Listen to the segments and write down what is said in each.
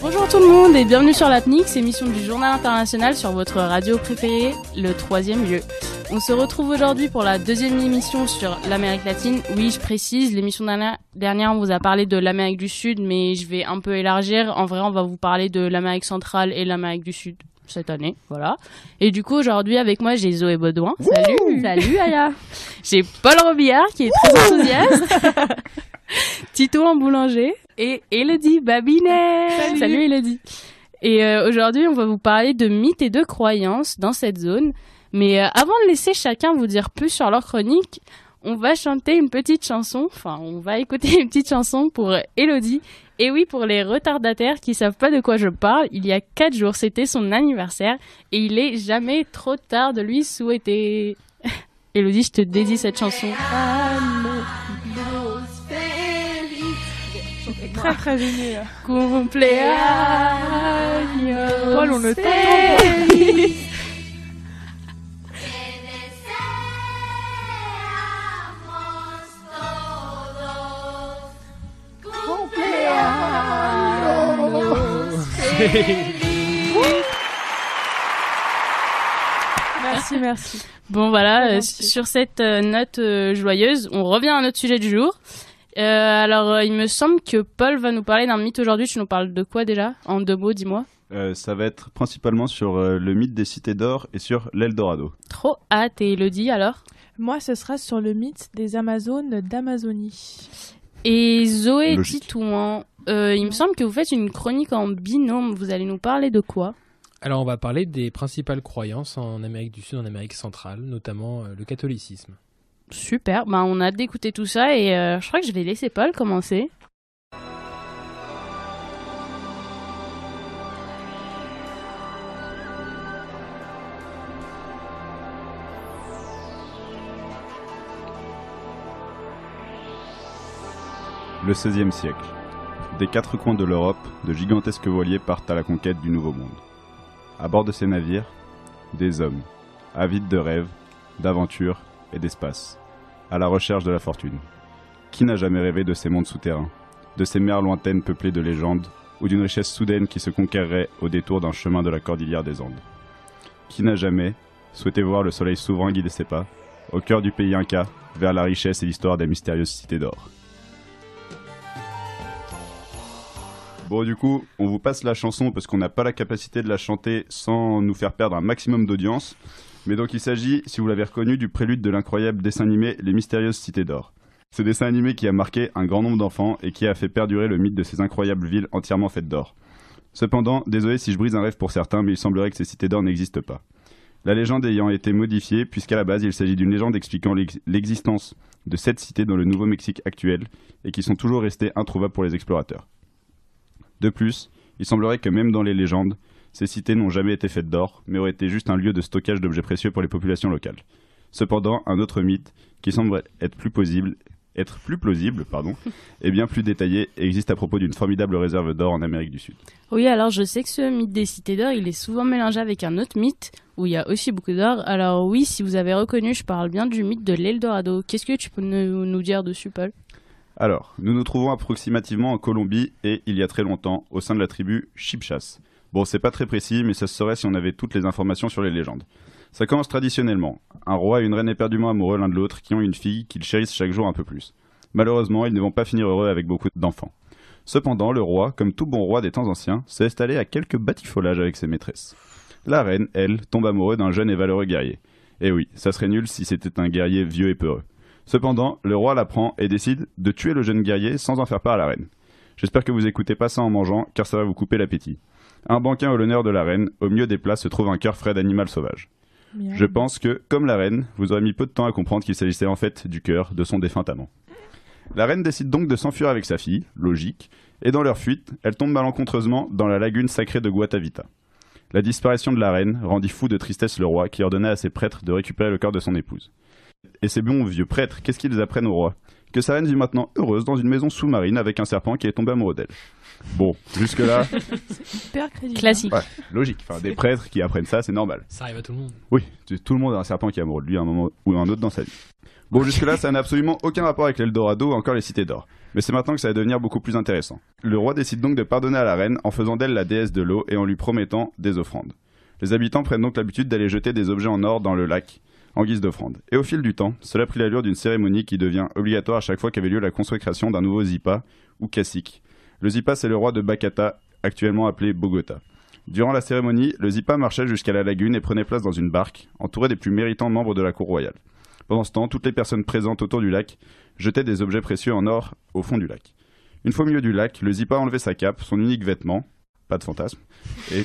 Bonjour tout le monde et bienvenue sur l'ATNIX, émission du Journal International sur votre radio préférée, le troisième lieu. On se retrouve aujourd'hui pour la deuxième émission sur l'Amérique latine. Oui, je précise, l'émission dernière- on vous a parlé de l'Amérique du Sud, mais je vais un peu élargir. En vrai, on va vous parler de l'Amérique centrale et l'Amérique du Sud cette année, voilà. Et du coup, aujourd'hui, avec moi, j'ai Zoé Baudouin. Salut Salut Aya J'ai Paul Robillard, qui est très enthousiaste. Tito en boulanger. Et Elodie Babinet Salut, Elodie Et euh, aujourd'hui, on va vous parler de mythes et de croyances dans cette zone. Mais euh, avant de laisser chacun vous dire plus sur leur chronique, on va chanter une petite chanson, enfin, on va écouter une petite chanson pour euh, Elodie. Et oui, pour les retardataires qui savent pas de quoi je parle, il y a quatre jours, c'était son anniversaire et il est jamais trop tard de lui souhaiter. Elodie, je te dédie cette chanson. Très très gêné. Cumpleaños Paul, on ne Merci, merci. Bon voilà, euh, sur cette euh, note euh, joyeuse, on revient à notre sujet du jour. Euh, alors, il me semble que Paul va nous parler d'un mythe aujourd'hui. Tu nous parles de quoi déjà? En deux mots, dis-moi. Euh, ça va être principalement sur le mythe des cités d'or et sur l'Eldorado. Trop hâte. Et Elodie, alors? Moi, ce sera sur le mythe des Amazones d'Amazonie. Et Zoé Logique. Titouan, euh, il me semble que vous faites une chronique en binôme. Vous allez nous parler de quoi? Alors on va parler des principales croyances en Amérique du Sud, en Amérique centrale, notamment euh, le catholicisme. Super. Ben, on a hâte d'écouter tout ça et euh, je crois que je vais laisser Paul commencer. Le XVIe siècle. Des quatre coins de l'Europe, de gigantesques voiliers partent à la conquête du Nouveau Monde. À bord de ces navires, des hommes, avides de rêves, d'aventures et d'espace, à la recherche de la fortune. Qui n'a jamais rêvé de ces mondes souterrains, de ces mers lointaines peuplées de légendes, ou d'une richesse soudaine qui se conquerrait au détour d'un chemin de la cordillère des Andes? Qui n'a jamais souhaité voir le soleil souverain guider ses pas, au cœur du pays Inca, vers la richesse et l'histoire des mystérieuses cités d'or? Bon, du coup, on vous passe la chanson parce qu'on n'a pas la capacité de la chanter sans nous faire perdre un maximum d'audience. Mais donc, il s'agit, si vous l'avez reconnu, du prélude de l'incroyable dessin animé Les Mystérieuses Cités d'Or. Ce dessin animé qui a marqué un grand nombre d'enfants et qui a fait perdurer le mythe de ces incroyables villes entièrement faites d'or. Cependant, désolé si je brise un rêve pour certains, mais il semblerait que ces cités d'or n'existent pas. La légende ayant été modifiée, puisqu'à la base il s'agit d'une légende expliquant l'ex- l'existence de sept cités dans le Nouveau-Mexique actuel et qui sont toujours restées introuvables pour les explorateurs. De plus, il semblerait que même dans les légendes, ces cités n'ont jamais été faites d'or, mais auraient été juste un lieu de stockage d'objets précieux pour les populations locales. Cependant, un autre mythe, qui semble être plus plausible, être plus plausible, pardon, et bien plus détaillé, existe à propos d'une formidable réserve d'or en Amérique du Sud. Oui, alors je sais que ce mythe des cités d'or, il est souvent mélangé avec un autre mythe où il y a aussi beaucoup d'or. Alors oui, si vous avez reconnu, je parle bien du mythe de l'Eldorado. Qu'est-ce que tu peux nous, nous dire dessus, Paul? Alors, nous nous trouvons approximativement en Colombie et, il y a très longtemps, au sein de la tribu Chipchas. Bon, c'est pas très précis, mais ça se saurait si on avait toutes les informations sur les légendes. Ça commence traditionnellement. Un roi et une reine éperdument amoureux l'un de l'autre qui ont une fille qu'ils chérissent chaque jour un peu plus. Malheureusement, ils ne vont pas finir heureux avec beaucoup d'enfants. Cependant, le roi, comme tout bon roi des temps anciens, s'est installé à quelques batifolages avec ses maîtresses. La reine, elle, tombe amoureuse d'un jeune et valeureux guerrier. Et oui, ça serait nul si c'était un guerrier vieux et peureux. Cependant, le roi l'apprend et décide de tuer le jeune guerrier sans en faire part à la reine. J'espère que vous écoutez pas ça en mangeant, car ça va vous couper l'appétit. Un banquin au l'honneur de la reine, au milieu des plats se trouve un cœur frais d'animal sauvage. Je pense que, comme la reine, vous aurez mis peu de temps à comprendre qu'il s'agissait en fait du cœur de son défunt amant. La reine décide donc de s'enfuir avec sa fille, logique, et dans leur fuite, elle tombe malencontreusement dans la lagune sacrée de Guatavita. La disparition de la reine rendit fou de tristesse le roi qui ordonna à ses prêtres de récupérer le corps de son épouse. Et ces bons vieux prêtres, qu'est-ce qu'ils apprennent au roi? Que sa reine vit maintenant heureuse dans une maison sous-marine avec un serpent qui est tombé amoureux d'elle. Bon, jusque-là, Hyper crédible. Classique. ouais, logique. Enfin, des prêtres qui apprennent ça, c'est normal. Ça arrive à tout le monde. Oui, tout le monde a un serpent qui est amoureux de lui à un moment ou à un autre dans sa vie. Bon, jusque-là, ça n'a absolument aucun rapport avec l'Eldorado ou encore les cités d'or. Mais c'est maintenant que ça va devenir beaucoup plus intéressant. Le roi décide donc de pardonner à la reine en faisant d'elle la déesse de l'eau et en lui promettant des offrandes. Les habitants prennent donc l'habitude d'aller jeter des objets en or dans le lac en guise d'offrande. Et au fil du temps, cela prit l'allure d'une cérémonie qui devient obligatoire à chaque fois qu'avait lieu la consécration d'un nouveau Zipa ou cacique. Le Zipa, c'est le roi de Bakata, actuellement appelé Bogota. Durant la cérémonie, le Zipa marchait jusqu'à la lagune et prenait place dans une barque, entouré des plus méritants membres de la cour royale. Pendant ce temps, toutes les personnes présentes autour du lac jetaient des objets précieux en or au fond du lac. Une fois au milieu du lac, le Zipa enlevait sa cape, son unique vêtement, pas de fantasme, et,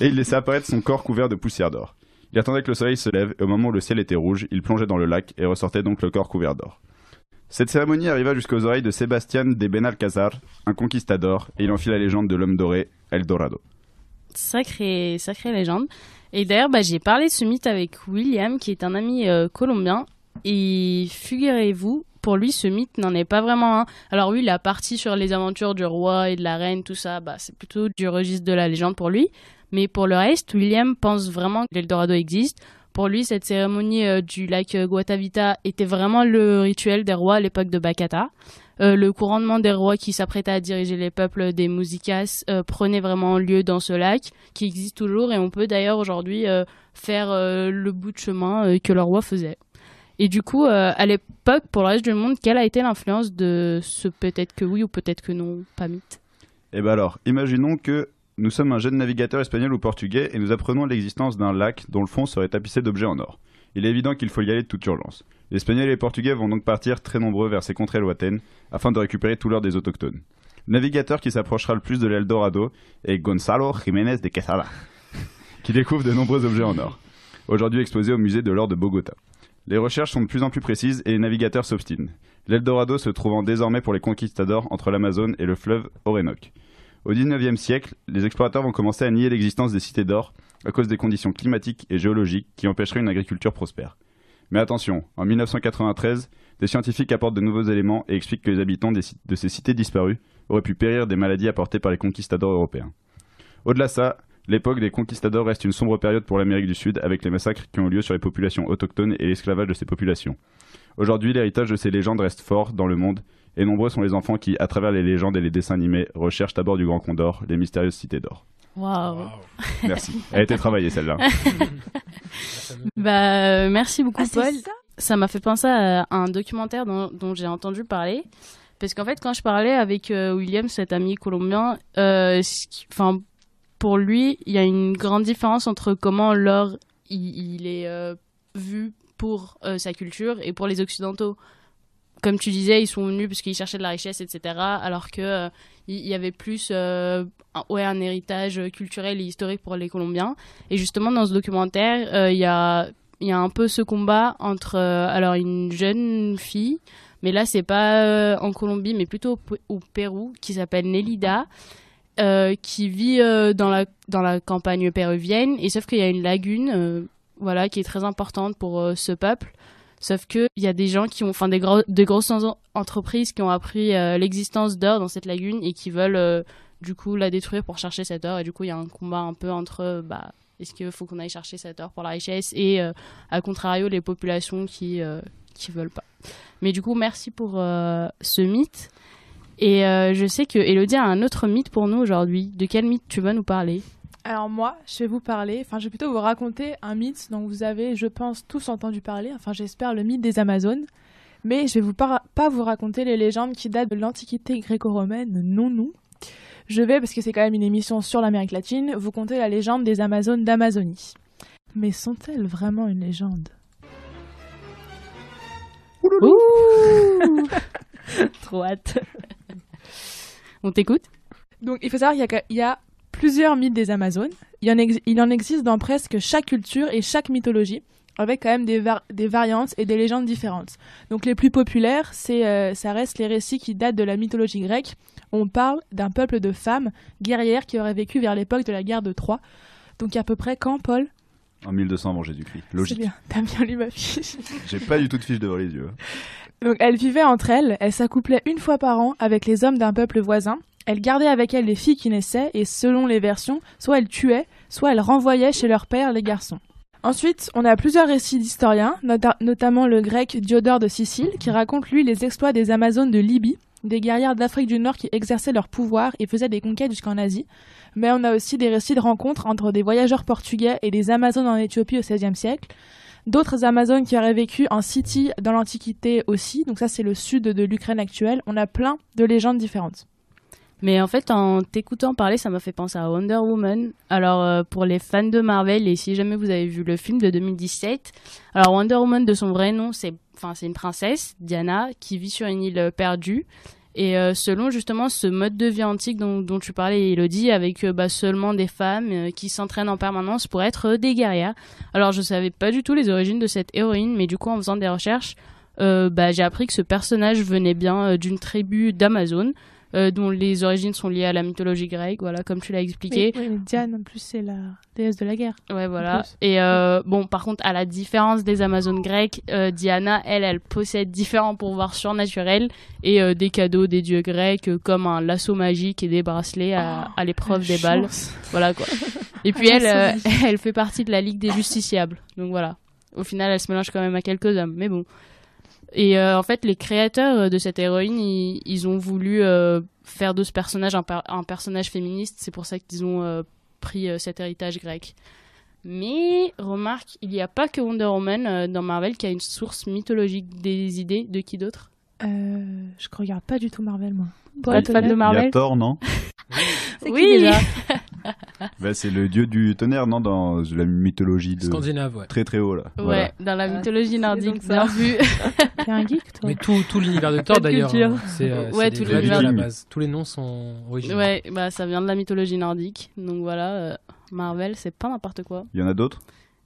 et il laissait apparaître son corps couvert de poussière d'or. Il attendait que le soleil se lève, et au moment où le ciel était rouge, il plongeait dans le lac et ressortait donc le corps couvert d'or. Cette cérémonie arriva jusqu'aux oreilles de Sébastien de Benalcázar, un conquistador, et il en fit la légende de l'homme doré, El Dorado. Sacrée, sacrée légende. Et d'ailleurs, bah, j'ai parlé de ce mythe avec William, qui est un ami euh, colombien. Et figurez-vous, pour lui, ce mythe n'en est pas vraiment un. Alors oui, la partie sur les aventures du roi et de la reine, tout ça, bah, c'est plutôt du registre de la légende pour lui. Mais pour le reste, William pense vraiment que l'Eldorado existe. Pour lui, cette cérémonie euh, du lac euh, Guatavita était vraiment le rituel des rois à l'époque de Bakata. Euh, le couronnement des rois qui s'apprêtaient à diriger les peuples des Musicas prenait vraiment lieu dans ce lac, qui existe toujours, et on peut d'ailleurs aujourd'hui faire le bout de chemin que le roi faisait. Et du coup, à l'époque, pour le reste du monde, quelle a été l'influence de ce peut-être que oui ou peut-être que non, pas mythe Eh ben alors, imaginons que nous sommes un jeune navigateur espagnol ou portugais et nous apprenons l'existence d'un lac dont le fond serait tapissé d'objets en or. Il est évident qu'il faut y aller de toute urgence. Les Espagnols et les Portugais vont donc partir très nombreux vers ces contrées lointaines afin de récupérer tout l'or des autochtones. Le navigateur qui s'approchera le plus de l'Eldorado est Gonzalo Jiménez de Quesada, qui découvre de nombreux objets en or, aujourd'hui exposés au musée de l'or de Bogota. Les recherches sont de plus en plus précises et les navigateurs s'obstinent. L'Eldorado se trouvant désormais pour les conquistadors entre l'Amazone et le fleuve Orénoque. Au XIXe siècle, les explorateurs vont commencer à nier l'existence des cités d'or à cause des conditions climatiques et géologiques qui empêcheraient une agriculture prospère. Mais attention, en 1993, des scientifiques apportent de nouveaux éléments et expliquent que les habitants de ces cités disparues auraient pu périr des maladies apportées par les conquistadors européens. Au-delà de ça, l'époque des conquistadors reste une sombre période pour l'Amérique du Sud avec les massacres qui ont eu lieu sur les populations autochtones et l'esclavage de ces populations. Aujourd'hui, l'héritage de ces légendes reste fort dans le monde et nombreux sont les enfants qui, à travers les légendes et les dessins animés, recherchent à bord du Grand Condor les mystérieuses cités d'or. Waouh Waouh. Merci. Elle a été travaillée celle-là. Bah, merci beaucoup, Ah, Paul. ça m'a fait penser à un documentaire dont, dont j'ai entendu parler. Parce qu'en fait, quand je parlais avec euh, William, cet ami colombien, euh, enfin, pour lui, il y a une grande différence entre comment l'or il, il est euh, vu pour euh, sa culture et pour les occidentaux. Comme tu disais, ils sont venus parce qu'ils cherchaient de la richesse, etc. Alors que euh, il y avait plus euh, un, ouais, un héritage culturel et historique pour les Colombiens. Et justement, dans ce documentaire, euh, il y a y a un peu ce combat entre alors une jeune fille, mais là c'est pas en Colombie, mais plutôt au, Pérou, qui s'appelle Nelida, qui vit dans la dans la campagne péruvienne, et sauf qu'il y a une lagune, voilà, qui est très importante pour ce peuple. Sauf que il y a des gens qui ont, enfin des, gros, des grosses en- entreprises qui ont appris euh, l'existence d'or dans cette lagune et qui veulent euh, du coup la détruire pour chercher cet or. Et du coup il y a un combat un peu entre euh, bah est-ce qu'il faut qu'on aille chercher cet or pour la richesse et à contrario les populations qui qui veulent pas. Mais du coup merci pour ce mythe. Et je sais que Elodie a un autre mythe pour nous aujourd'hui. De quel mythe tu vas nous parler? Alors moi, je vais vous parler, enfin je vais plutôt vous raconter un mythe dont vous avez, je pense, tous entendu parler, enfin j'espère le mythe des Amazones. Mais je vais vous par- pas vous raconter les légendes qui datent de l'Antiquité gréco-romaine, non, non. Je vais, parce que c'est quand même une émission sur l'Amérique latine, vous conter la légende des Amazones d'Amazonie. Mais sont-elles vraiment une légende? Ouh Trop hâte. On t'écoute? Donc, il faut savoir qu'il y a, il y a plusieurs mythes des Amazones. Il, en existe dans presque chaque culture et chaque mythologie, avec quand même des, des variantes et des légendes différentes. Donc, les plus populaires, euh, ça reste les récits qui datent de la mythologie grecque. On parle d'un peuple de femmes guerrières qui auraient vécu vers l'époque de la guerre de Troie. Donc, à peu près quand, Paul? En 1200 avant Jésus-Christ. C'est Logique. bien, t'as bien lu ma fiche. J'ai pas du tout de fiche devant les yeux. Donc elles vivaient entre elles, elles s'accouplaient une fois par an avec les hommes d'un peuple voisin, elles gardaient avec elles les filles qui naissaient et selon les versions, soit elles tuaient, soit elles renvoyaient chez leur père les garçons. Ensuite, on a plusieurs récits d'historiens, nota- notamment le grec Diodore de Sicile, qui raconte lui les exploits des Amazones de Libye, des guerrières d'Afrique du Nord qui exerçaient leur pouvoir et faisaient des conquêtes jusqu'en Asie. Mais on a aussi des récits de rencontres entre des voyageurs portugais et des Amazones en Éthiopie au XVIe siècle. D'autres Amazones qui auraient vécu en Scythie dans l'Antiquité aussi, donc ça c'est le sud de l'Ukraine actuelle. On a plein de légendes différentes. Mais en fait, en t'écoutant parler, ça m'a fait penser à Wonder Woman. Alors, euh, pour les fans de Marvel, et si jamais vous avez vu le film de 2017, alors Wonder Woman, de son vrai nom, c'est c'est une princesse, Diana, qui vit sur une île perdue. Et euh, selon justement ce mode de vie antique dont, tu parlais, Elodie, avec euh, bah, seulement des femmes euh, qui s'entraînent en permanence pour être des guerrières. Alors, je savais pas du tout les origines de cette héroïne, mais du coup, en faisant des recherches, bah, j'ai appris que ce personnage venait bien d'une tribu d'Amazon euh, dont les origines sont liées à la mythologie grecque, voilà, comme tu l'as expliqué. Oui, Diane en plus c'est la déesse de la guerre. Ouais, voilà. Et euh, bon, par contre, à la différence des Amazones grecques, euh, Diana, elle, elle possède différents pouvoirs surnaturels et des cadeaux des dieux grecs, comme un lasso magique et des bracelets à, à l'épreuve des balles. Voilà quoi. Et puis Un elle, elle fait partie de la Ligue des Justiciables. Donc voilà. Au final, elle se mélange quand même à quelques hommes, mais bon. Et euh, en fait, les créateurs euh, de cette héroïne, ils, ils ont voulu euh, faire de ce personnage un, per- un personnage féministe. C'est pour ça qu'ils ont euh, pris euh, cet héritage grec. Mais remarque, il n'y a pas que Wonder Woman euh, dans Marvel qui a une source mythologique des idées de qui d'autre? Euh, je regarde pas du tout Marvel moi. Pas de fan de Il y a Marvel Thor, non? Qui déjà? bah, C'est le dieu du tonnerre, non Dans la mythologie de Scandinave, ouais. très très haut là. Ouais, Voilà. dans la mythologie nordique, bien vu. T'es un geek toi Mais tout, tout l'univers de Thor d'ailleurs, hein, c'est euh, Ouais, tout des à la base. Tous les noms sont originaux. Ouais, bah ça vient de la mythologie nordique. Donc voilà, euh, Marvel, c'est pas n'importe quoi. Il y en a d'autres?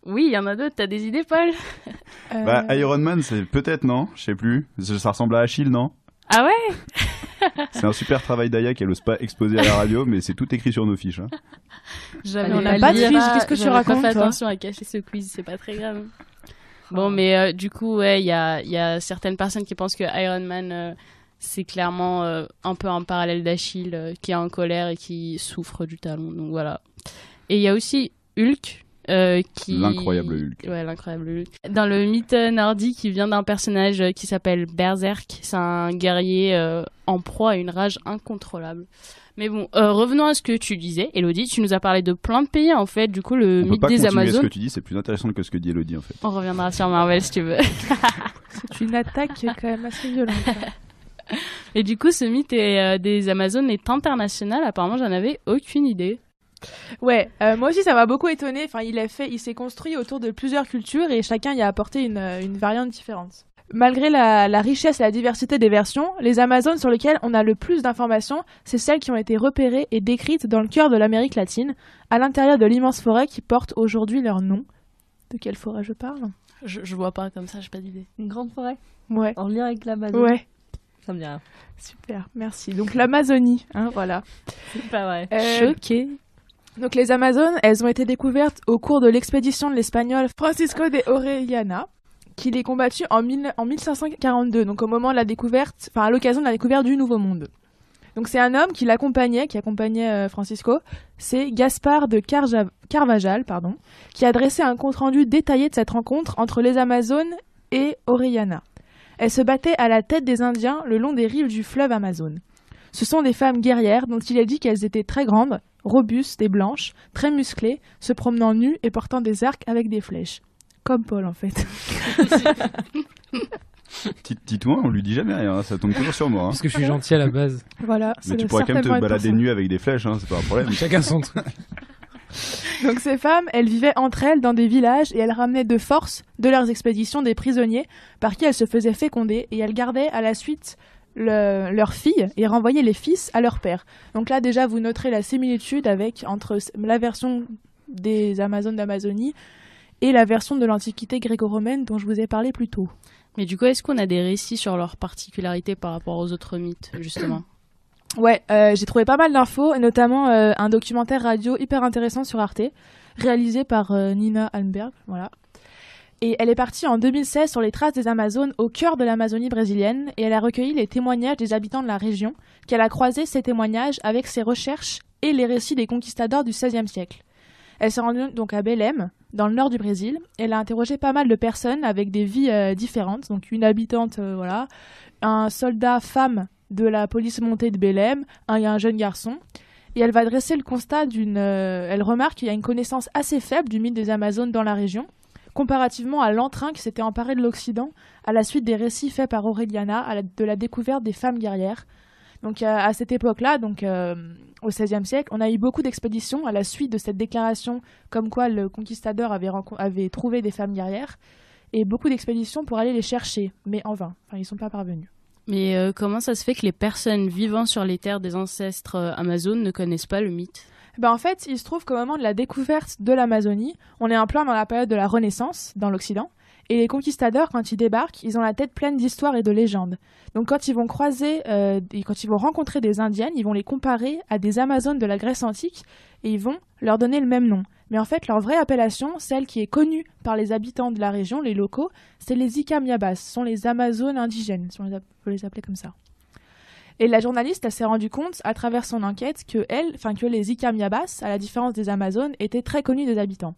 Oui, il y en a d'autres. T'as des idées, Paul? Euh, Bah, Iron Man, c'est peut-être, non? Je sais plus. Ça ça ressemble à Achille, non? Ah ouais C'est un super travail d'Aya qu'elle ose pas exposer à la radio, mais c'est tout écrit sur nos fiches. hein. J'avais on a pas de lire, fiche, qu'est-ce que tu racontes, pas fait attention à cacher ce quiz, c'est pas très grave. Bon, mais euh, du coup, ouais, il y a, il y a certaines personnes qui pensent que Iron Man, euh, c'est clairement euh, un peu un parallèle d'Achille euh, qui est en colère et qui souffre du talon. Donc voilà. Et il y a aussi Hulk. Euh, qui... L'incroyable Hulk. Ouais, l'incroyable Hulk. Dans le mythe nordique, qui vient d'un personnage euh, qui s'appelle Berserk. C'est un guerrier euh, en proie à une rage incontrôlable. Mais bon, euh, revenons à ce que tu disais, Elodie. Tu nous as parlé de plein de pays, en fait. Du coup, le On peut mythe pas des continuer ce Amazones. que tu dis, c'est plus intéressant que ce que dit Elodie en fait. On reviendra sur Marvel si tu veux. C'est une attaque quand même assez violente. hein. Et du coup, ce mythe est, euh, des Amazones est international. Apparemment, j'en avais aucune idée. Ouais, euh, moi aussi ça m'a beaucoup étonné. Enfin, il est fait, il s'est construit autour de plusieurs cultures et chacun y a apporté une, euh, une variante différente. Malgré la, la richesse et la diversité des versions, les Amazones sur lesquelles on a le plus d'informations, c'est celles qui ont été repérées et décrites dans le cœur de l'Amérique latine, à l'intérieur de l'immense forêt qui porte aujourd'hui leur nom. De quelle forêt je parle? Je, je vois pas comme ça, j'ai pas d'idée. Une grande forêt? Ouais. en lien avec l'Amazon. Ouais, Ça me dit rien. super, merci. Donc l'Amazonie, hein, voilà. C'est pas vrai. Euh, Choquée. Donc les Amazones, elles ont été découvertes au cours de l'expédition de l'espagnol Francisco de Orellana, qui les combattu en, mille- en 1542, donc au moment de la découverte, enfin à l'occasion de la découverte du Nouveau Monde. Donc c'est un homme qui l'accompagnait, qui accompagnait euh, Francisco, c'est Gaspard de Carvajal, pardon, qui a dressé un compte-rendu détaillé de cette rencontre entre les Amazones et Orellana. Elles se battaient à la tête des Indiens le long des rives du fleuve Amazone. Ce sont des femmes guerrières dont il a dit qu'elles étaient très grandes, robustes et blanches, très musclées, se promenant nues et portant des arcs avec des flèches. Comme Paul en fait. Tit- Titouan, on lui dit jamais rien, hein, ça tombe toujours sur moi. hein. Parce que je suis gentil à la base. Voilà. ça Mais tu pourrais quand même te balader nu avec des flèches, hein, c'est pas un problème. Chacun son truc. Donc ces femmes, elles vivaient entre elles dans des villages et elles ramenaient de force de leurs expéditions des prisonniers par qui elles se faisaient féconder et elles gardaient à la suite le- leurs filles et renvoyaient les fils à leur père. Donc là déjà vous noterez la similitude avec entre la version des Amazones d'Amazonie et la version de l'Antiquité gréco-romaine dont je vous ai parlé plus tôt. Mais du coup, est-ce qu'on a des récits sur leurs particularités par rapport aux autres mythes, justement Ouais, euh, j'ai trouvé pas mal d'infos, et notamment euh, un documentaire radio hyper intéressant sur Arte, réalisé par euh, Nina Almberg, voilà. Et elle est partie en 2016 sur les traces des Amazones au cœur de l'Amazonie brésilienne, et elle a recueilli les témoignages des habitants de la région, qu'elle a croisé ces témoignages avec ses recherches et les récits des conquistadors du XVIe siècle. Elle s'est rendue donc à Belém, dans le nord du Brésil. Elle a interrogé pas mal de personnes avec des vies euh, différentes, donc une habitante, euh, voilà, un soldat femme de la police montée de Belém, un, jeune garçon. Et elle va dresser le constat d'une. euh, elle remarque qu'il y a une connaissance assez faible du mythe des Amazones dans la région, comparativement à l'entrain qui s'était emparé de l'Occident à la suite des récits faits par Aureliana de la découverte des femmes guerrières. Donc euh, à cette époque-là, donc euh, au XVIe siècle, on a eu beaucoup d'expéditions à la suite de cette déclaration comme quoi le conquistador avait, trouvé des femmes guerrières, et beaucoup d'expéditions pour aller les chercher, mais en vain. Enfin, ils ne sont pas parvenus. Mais euh, comment ça se fait que les personnes vivant sur les terres des ancêtres amazones ne connaissent pas le mythe? Ben, en fait, il se trouve qu'au moment de la découverte de l'Amazonie, on est en plein dans la période de la Renaissance, dans l'Occident, et les conquistadors, quand ils débarquent, ils ont la tête pleine d'histoires et de légendes. Donc quand ils vont croiser, euh, et quand ils vont rencontrer des Indiennes, ils vont les comparer à des Amazones de la Grèce antique, et ils vont leur donner le même nom. Mais en fait, leur vraie appellation, celle qui est connue par les habitants de la région, les locaux, c'est les Icamiabas, ce sont les Amazones indigènes, si on peut les appeler comme ça. Et la journaliste, s'est rendue compte, à travers son enquête, que elle, enfin que les Icamiabas, à la différence des Amazones, étaient très connus des habitants.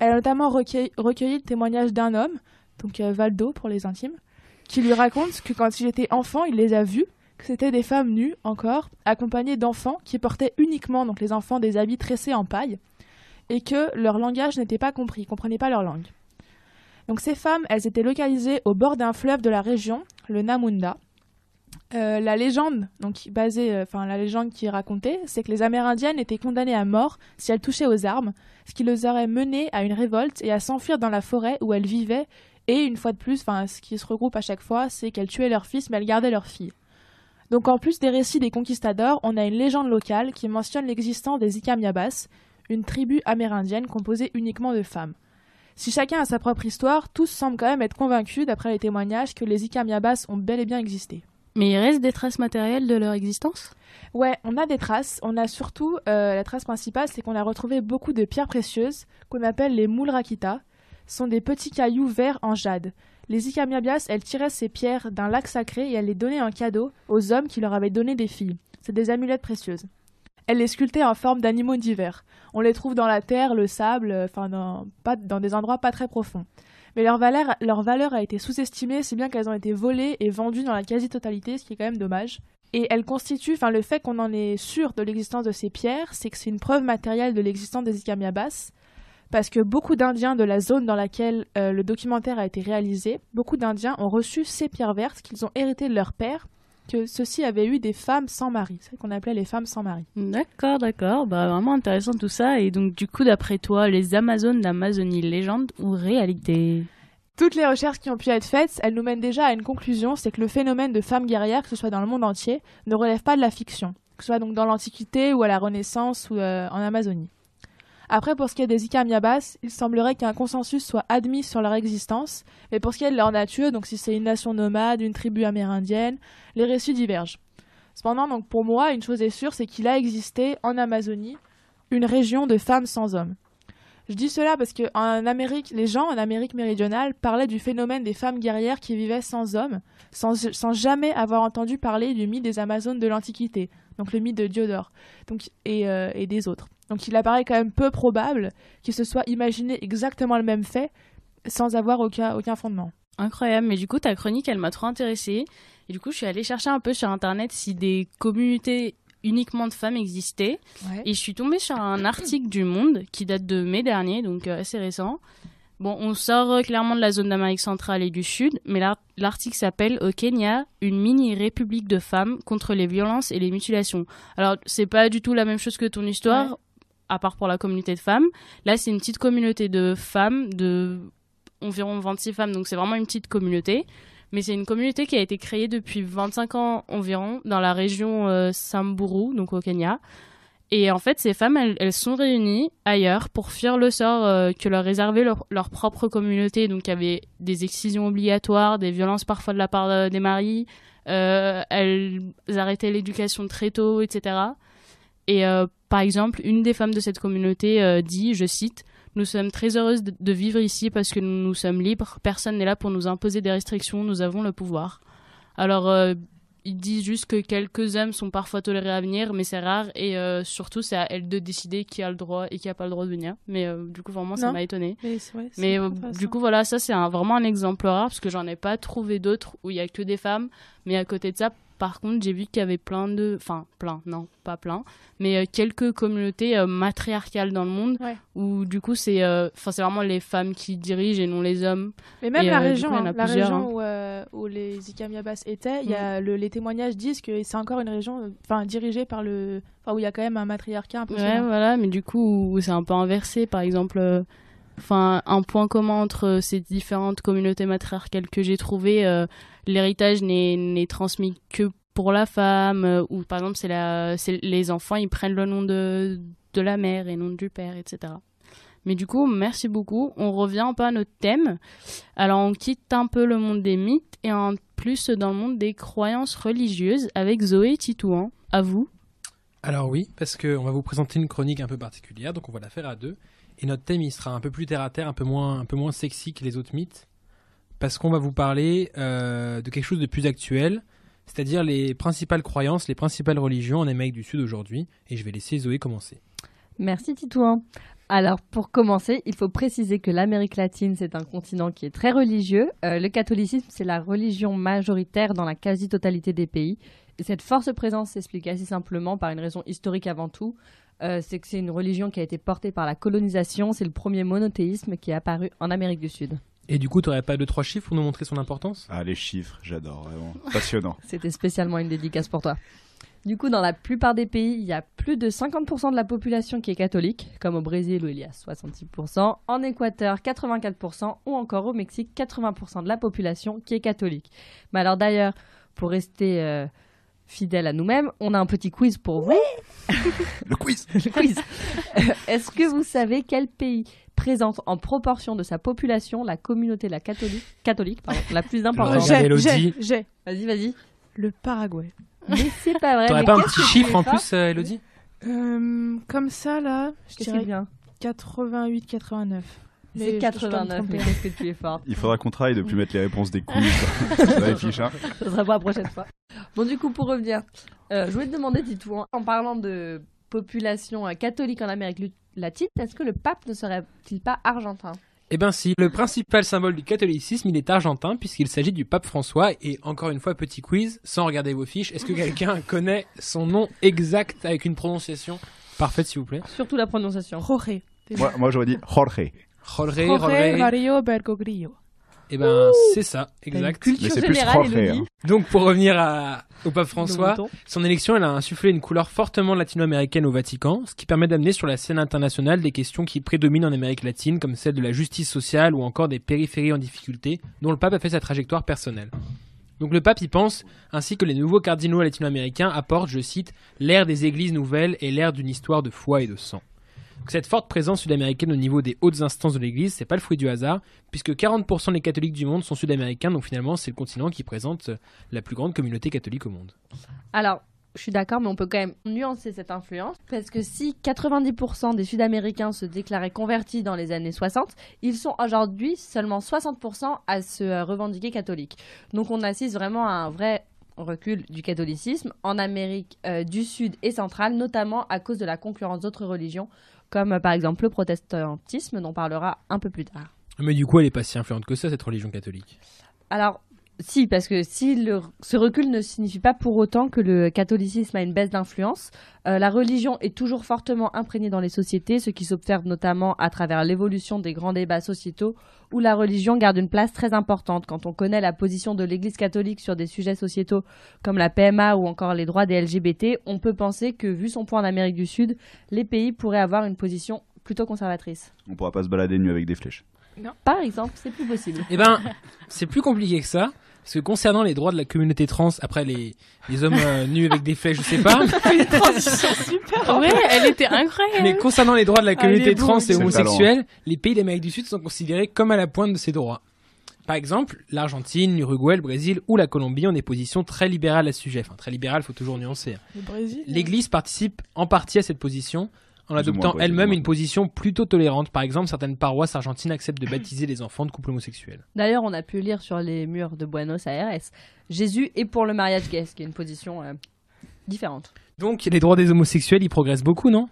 Elle a notamment recueilli, le témoignage d'un homme, donc euh, Valdo pour les intimes, qui lui raconte que quand il était enfant, il les a vus, que c'était des femmes nues, encore, accompagnées d'enfants qui portaient uniquement, donc les enfants, des habits tressés en paille, et que leur langage n'était pas compris, ils comprenaient pas leur langue. Donc ces femmes, elles étaient localisées au bord d'un fleuve de la région, le Namunda. Euh, la légende, donc basée, euh, la légende qui est racontée, c'est que les Amérindiennes étaient condamnées à mort si elles touchaient aux armes, ce qui les aurait menées à une révolte et à s'enfuir dans la forêt où elles vivaient. Et une fois de plus, ce qui se regroupe à chaque fois, c'est qu'elles tuaient leurs fils, mais elles gardaient leurs filles. Donc en plus des récits des conquistadors, on a une légende locale qui mentionne l'existence des Icamiabas, une tribu amérindienne composée uniquement de femmes. Si chacun a sa propre histoire, tous semblent quand même être convaincus, d'après les témoignages, que les Icamiabas ont bel et bien existé. Mais il reste des traces matérielles de leur existence? Ouais, on a des traces. On a surtout, euh, la trace principale, c'est qu'on a retrouvé beaucoup de pierres précieuses qu'on appelle les mulrakita. Ce sont des petits cailloux verts en jade. Les Icamiabias, elles tiraient ces pierres d'un lac sacré et elles les donnaient en cadeau aux hommes qui leur avaient donné des filles. C'est des amulettes précieuses. Elles les sculptaient en forme d'animaux divers. On les trouve dans la terre, le sable, euh, enfin pas, dans des endroits pas très profonds. Mais leur valeur, leur valeur a été sous-estimée, si bien qu'elles ont été volées et vendues dans la quasi-totalité, ce qui est quand même dommage. Et elles constituent, enfin le fait qu'on en est sûr de l'existence de ces pierres, c'est que c'est une preuve matérielle de l'existence des Icamiabas, parce que beaucoup d'Indiens de la zone dans laquelle euh, le documentaire a été réalisé, beaucoup d'Indiens ont reçu ces pierres vertes qu'ils ont héritées de leur père, que ceux-ci avaient eu des femmes sans mari, c'est qu'on appelait les femmes sans mari. D'accord, d'accord. Bah, vraiment intéressant tout ça. Et donc, du coup, d'après toi, les Amazones d'Amazonie, légende ou réalité? Toutes les recherches qui ont pu être faites, elles nous mènent déjà à une conclusion, c'est que le phénomène de femmes guerrières, que ce soit dans le monde entier, ne relève pas de la fiction, que ce soit donc dans l'Antiquité ou à la Renaissance ou euh, en Amazonie. Après, pour ce qui est des Icamiabas, il semblerait qu'un consensus soit admis sur leur existence, mais pour ce qui est de leur nature, donc si c'est une nation nomade, une tribu amérindienne, les récits divergent. Cependant, donc pour moi, une chose est sûre, c'est qu'il a existé en Amazonie une région de femmes sans hommes. Je dis cela parce que en Amérique, les gens en Amérique méridionale parlaient du phénomène des femmes guerrières qui vivaient sans hommes, sans, sans jamais avoir entendu parler du mythe des Amazones de l'Antiquité, donc le mythe de Diodore, donc et, euh, et des autres. Donc il apparaît quand même peu probable qu'il se soit imaginé exactement le même fait sans avoir aucun, aucun fondement. Incroyable. Mais du coup, ta chronique, elle m'a trop intéressée. Et du coup, je suis allée chercher un peu sur Internet si des communautés uniquement de femmes existaient. Et je suis tombée sur un article du Monde qui date de mai dernier, donc euh, assez récent. Bon, on sort euh, clairement de la zone d'Amérique centrale et du Sud, mais l'ar- l'article s'appelle Au Kenya, une mini-république de femmes contre les violences et les mutilations. Alors, c'est pas du tout la même chose que ton histoire, Ouais. À part pour la communauté de femmes. Là, c'est une petite communauté de femmes, de environ 26 femmes, donc c'est vraiment une petite communauté. Mais c'est une communauté qui a été créée depuis 25 ans environ dans la région euh, Samburu, donc au Kenya. Et en fait, ces femmes, elles, sont réunies ailleurs pour fuir le sort euh, que leur réservait leur, propre communauté. Donc il y avait des excisions obligatoires, des violences parfois de la part euh, des maris, elles arrêtaient l'éducation très tôt, etc. Et par exemple, une des femmes de cette communauté euh, dit, je cite, Nous sommes très heureuses de, vivre ici parce que nous, nous sommes libres. Personne n'est là pour nous imposer des restrictions. Nous avons le pouvoir. Alors, euh, ils disent juste que quelques hommes sont parfois tolérés à venir, mais c'est rare. Et euh, surtout, c'est à elles de décider qui a le droit et qui a pas le droit de venir. Mais euh, du coup, vraiment, ça m'a étonné. Mais, ouais, Mais du coup, voilà, ça c'est vraiment un exemple rare parce que j'en ai pas trouvé d'autres où il y a que des femmes. Mais à côté de ça, par contre, j'ai vu qu'il y avait plein de. Enfin, plein, non, pas plein. Mais euh, quelques communautés euh, matriarcales dans le monde Ouais. où du coup, c'est euh, c'est vraiment les femmes qui dirigent et non les hommes. Mais même Et, la région, coup, hein, la région hein. où, où les Ikamiabas étaient, il y a le- les témoignages disent que c'est encore une région, enfin dirigée par le, enfin où il y a quand même un matriarcat Ouais, impressionnant. voilà, mais du coup, où c'est un peu inversé. Par exemple, enfin, un point commun entre ces différentes communautés matriarcales que j'ai trouvées, euh, l'héritage n'est transmis que pour la femme, euh, ou par exemple, c'est les enfants, ils prennent le nom de, de la mère et non du père, etc. Mais du coup, merci beaucoup. On revient un peu à notre thème. Alors, on quitte un peu le monde des mythes et en plus dans le monde des croyances religieuses avec Zoé Titouan. À vous. Alors oui, parce qu'on va vous présenter une chronique un peu particulière, donc on va la faire à deux. Et notre thème, il sera un peu plus terre à terre, un peu moins, un peu moins sexy que les autres mythes, parce qu'on va vous parler euh, de quelque chose de plus actuel, c'est-à-dire les principales croyances, les principales religions en Amérique du Sud aujourd'hui. Et je vais laisser Zoé commencer. Merci Titouan. Alors pour commencer, il faut préciser que l'Amérique latine, c'est un continent qui est très religieux. Euh, le catholicisme, c'est la religion majoritaire dans la quasi-totalité des pays. Et cette forte présence s'explique assez simplement par une raison historique avant tout. Euh, c'est que c'est une religion qui a été portée par la colonisation. C'est le premier monothéisme qui est apparu en Amérique du Sud. Et du coup, tu n'aurais pas deux, trois chiffres pour nous montrer son importance? Ah, les chiffres, j'adore, vraiment. Passionnant. C'était spécialement une dédicace pour toi. Du coup, dans la plupart des pays, il y a plus de 50% de la population qui est catholique, comme au Brésil où il y a 66%, en Équateur 84% ou encore au Mexique 80% de la population qui est catholique. Mais alors d'ailleurs, pour rester euh, fidèle à nous-mêmes, on a un petit quiz pour vous. Le quiz Le quiz. Euh, Est-ce que vous savez quel pays présente en proportion de sa population la communauté la catholique, catholique pardon, la plus importante? J'ai, j'ai, j'ai. Vas-y, vas-y. Le Paraguay. Mais c'est pas vrai. T'aurais pas un petit chiffre en plus, euh, Elodie? Euh, comme ça là, je dirais vient 88-89. C'est Mais je- je dois me 89, mais qu'est-ce que tu es fort. Il faudra qu'on travaille de plus mettre les réponses des quiz. quoi. Ça va les fiches, hein. Ce sera pour la prochaine fois. Bon, du coup, pour revenir, euh, je voulais te demander, Titou, hein, en parlant de population euh, catholique en Amérique latine, est-ce que le pape ne serait-il pas argentin? Eh ben si, le principal symbole du catholicisme, il est argentin puisqu'il s'agit du pape François. Et encore une fois, petit quiz, sans regarder vos fiches, est-ce que quelqu'un connaît son nom exact avec une prononciation parfaite, s'il vous plaît? Surtout la prononciation. Jorge. Moi, moi j'aurais dit Jorge. Jorge, Jorge Jorge. Mario Bergoglio. Eh ben c'est ça, exact. Culture Mais c'est plus générale, Jorge, hein. Donc pour revenir à- au pape François, son élection, elle a insufflé une couleur fortement latino-américaine au Vatican, ce qui permet d'amener sur la scène internationale des questions qui prédominent en Amérique latine, comme celle de la justice sociale ou encore des périphéries en difficulté, dont le pape a fait sa trajectoire personnelle. Donc le pape y pense, ainsi que les nouveaux cardinaux latino-américains apportent, je cite, l'ère des églises nouvelles et l'ère d'une histoire de foi et de sang. Cette forte présence sud-américaine au niveau des hautes instances de l'Église, c'est pas le fruit du hasard, puisque 40% des catholiques du monde sont sud-américains, donc finalement c'est le continent qui présente euh, la plus grande communauté catholique au monde. Alors, je suis d'accord, mais on peut quand même nuancer cette influence. Parce que si 90% des Sud-Américains se déclaraient convertis dans les années 60, ils sont aujourd'hui seulement 60% à se euh, revendiquer catholiques. Donc on assiste vraiment à un vrai recul du catholicisme en Amérique euh, du Sud et centrale, notamment à cause de la concurrence d'autres religions, comme euh, par exemple le protestantisme, dont on parlera un peu plus tard. Mais du coup, elle est pas si influente que ça, cette religion catholique? Alors, si, parce que si le- ce recul ne signifie pas pour autant que le catholicisme a une baisse d'influence, euh, la religion est toujours fortement imprégnée dans les sociétés, ce qui s'observe notamment à travers l'évolution des grands débats sociétaux, où la religion garde une place très importante. Quand on connaît la position de l'Église catholique sur des sujets sociétaux comme la PMA ou encore les droits des LGBT, on peut penser que, vu son poids en Amérique du Sud, les pays pourraient avoir une position plutôt conservatrice. On pourra pas se balader nu avec des flèches. Par exemple, c'est plus possible. Eh ben, c'est plus compliqué que ça. Parce que concernant les droits de la communauté trans, après les, les hommes euh, nus avec des flèches, je sais pas. Ouais, elle était incroyable. Mais concernant les droits de la communauté trans et le homosexuelle, les pays d'Amérique du Sud sont considérés comme à la pointe de ces droits. Par exemple, l'Argentine, l'Uruguay, le Brésil ou la Colombie ont des positions très libérales à ce sujet. Enfin, très libérales, faut toujours nuancer. hein. Le Brésil. L'Église participe en partie à cette position en adoptant elle-même une position plutôt tolérante. Par exemple, certaines paroisses argentines acceptent de baptiser les enfants de couples homosexuels. D'ailleurs, on a pu lire sur les murs de Buenos Aires Jésus est pour le mariage gay, ce qui est une position euh, différente. Donc, les droits des homosexuels, ils progressent beaucoup, non?